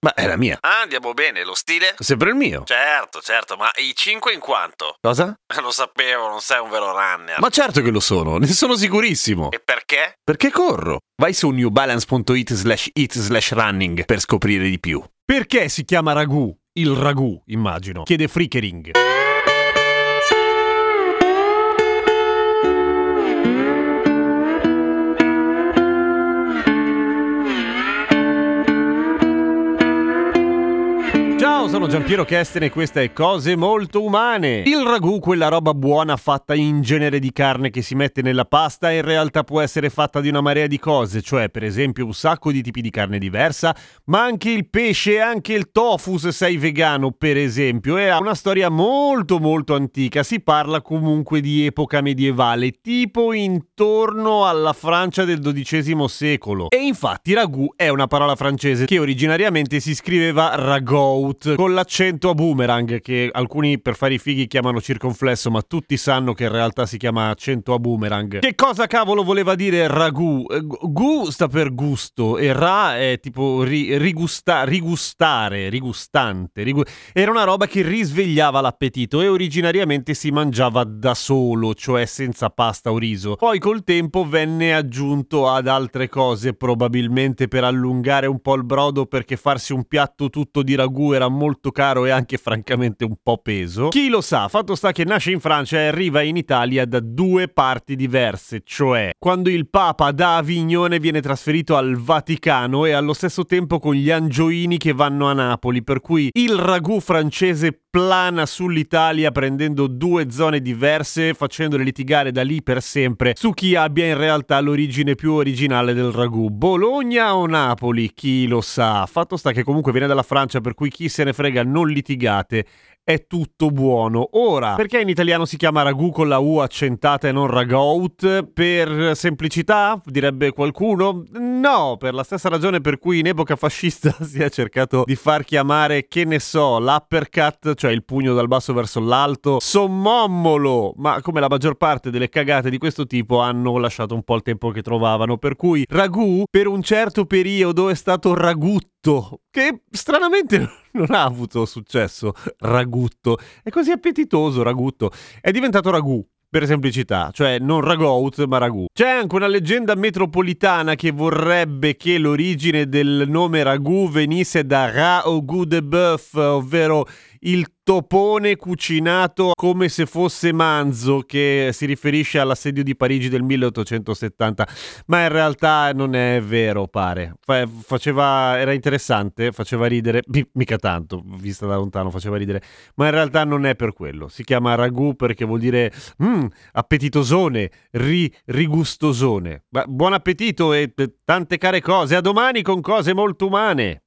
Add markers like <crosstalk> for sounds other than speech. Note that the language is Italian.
Ma è la mia. Ah, andiamo bene, lo stile? Sempre il mio. Certo, certo, ma i 5 in quanto? Cosa? <laughs> Lo sapevo, non sei un vero runner. Ma certo che lo sono, ne sono sicurissimo. E perché? Perché corro? Vai su newbalance.it slash it slash running per scoprire di più. Perché si chiama ragù? Il ragù, immagino. Chiede Frickering. Ciao, sono Giampiero Kesten e questa è Cose Molto Umane. Il ragù, quella roba buona fatta in genere di carne che si mette nella pasta, in realtà può essere fatta di una marea di cose, cioè per esempio un sacco di tipi di carne diversa, ma anche il pesce e anche il tofu se sei vegano, per esempio, e ha una storia molto molto antica, si parla comunque di epoca medievale, tipo intorno alla Francia del XII secolo. E infatti ragù è una parola francese che originariamente si scriveva ragout con l'accento a boomerang che alcuni per fare i fighi chiamano circonflesso, ma tutti sanno che in realtà si chiama accento a boomerang. Che cosa cavolo voleva dire ragù? Eh, Gu sta per gusto e ra è tipo ri- rigusta- rigustare, rigustante. rigu- era una roba che risvegliava l'appetito e originariamente si mangiava da solo, cioè senza pasta o riso. Poi col tempo venne aggiunto ad altre cose, probabilmente per allungare un po' il brodo perché farsi un piatto tutto di ragù era molto caro e anche francamente un po' peso. Chi lo sa, fatto sta che nasce in Francia e arriva in Italia da due parti diverse, cioè quando il Papa da Avignone viene trasferito al Vaticano e allo stesso tempo con gli angioini che vanno a Napoli, per cui il ragù francese plana sull'Italia prendendo due zone diverse, facendole litigare da lì per sempre su chi abbia in realtà l'origine più originale del ragù. Bologna o Napoli? Chi lo sa. Fatto sta che comunque viene dalla Francia, per cui chi se ne frega non litigate. È tutto buono. Ora, perché in italiano si chiama ragù con la U accentata e non ragout? Per semplicità, direbbe qualcuno? No, per la stessa ragione per cui in epoca fascista <laughs> si è cercato di far chiamare, che ne so, l'uppercut, cioè il pugno dal basso verso l'alto, sommommolo. Ma come la maggior parte delle cagate di questo tipo hanno lasciato un po' il tempo che trovavano. Per cui ragù per un certo periodo è stato ragutto, che stranamente <laughs> non ha avuto successo. Ragutto. È così appetitoso, ragutto. È diventato ragù. Per semplicità, cioè non ragout ma ragù. C'è anche una leggenda metropolitana che vorrebbe che l'origine del nome ragù venisse da ra au goût de bœuf, ovvero il topone cucinato come se fosse manzo, che si riferisce all'assedio di Parigi del 1870, ma in realtà non è vero, pare. Fa- faceva, era interessante, faceva ridere, mi- mica tanto, vista da lontano faceva ridere, ma in realtà non è per quello. Si chiama ragù perché vuol dire mm, appetitosone, ri- rigustosone. Ma buon appetito e e tante care cose. A domani con cose molto umane.